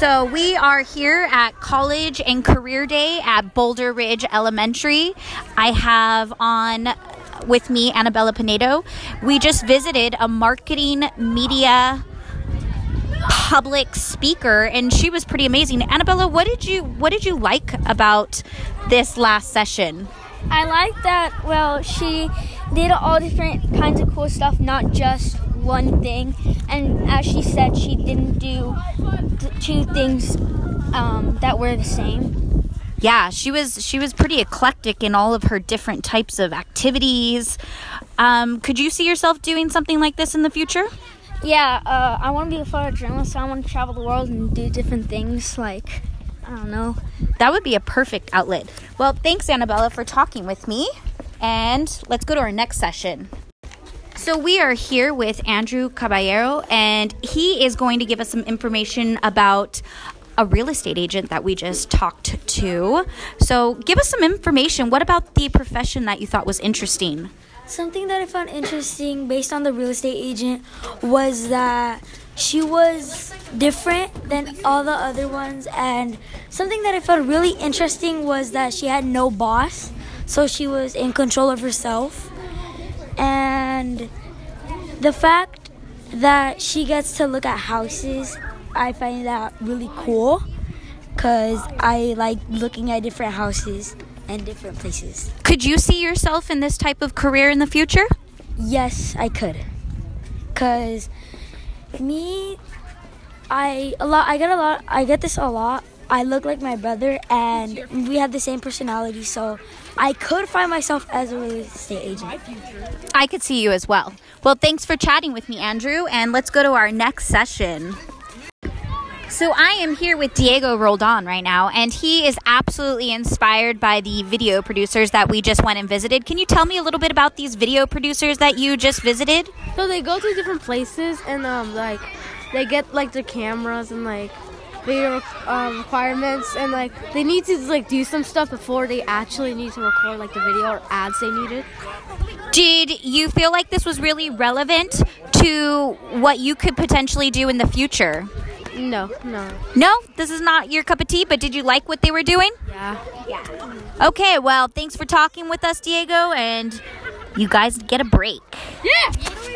So we are here at College and Career Day at Boulder Ridge Elementary. I have on with me Annabella Pinedo. We just visited a marketing media public speaker and she was pretty amazing. Annabella, what did you what did you like about this last session? I like that. Well, she did all different kinds of cool stuff, not just one thing. And as she said, she didn't do two things um, that were the same. Yeah, she was she was pretty eclectic in all of her different types of activities. Um, could you see yourself doing something like this in the future? Yeah, uh, I want to be a photojournalist. So I want to travel the world and do different things. Like, I don't know. That would be a perfect outlet. Well, thanks, Annabella, for talking with me. And let's go to our next session. So, we are here with Andrew Caballero, and he is going to give us some information about a real estate agent that we just talked to. So, give us some information. What about the profession that you thought was interesting? Something that I found interesting based on the real estate agent was that she was different than all the other ones and something that I found really interesting was that she had no boss so she was in control of herself and the fact that she gets to look at houses I find that really cool cuz I like looking at different houses and different places. Could you see yourself in this type of career in the future? Yes, I could. Cause me, I a lot. I get a lot. I get this a lot. I look like my brother, and we have the same personality. So I could find myself as a real estate agent. I could see you as well. Well, thanks for chatting with me, Andrew, and let's go to our next session. So I am here with Diego Roldan right now, and he is absolutely inspired by the video producers that we just went and visited. Can you tell me a little bit about these video producers that you just visited? So they go to different places and um like they get like their cameras and like video um, requirements and like they need to like do some stuff before they actually need to record like the video or ads they needed. Did you feel like this was really relevant to what you could potentially do in the future? No, no. No, this is not your cup of tea, but did you like what they were doing? Yeah. Okay, well, thanks for talking with us, Diego, and you guys get a break. Yeah.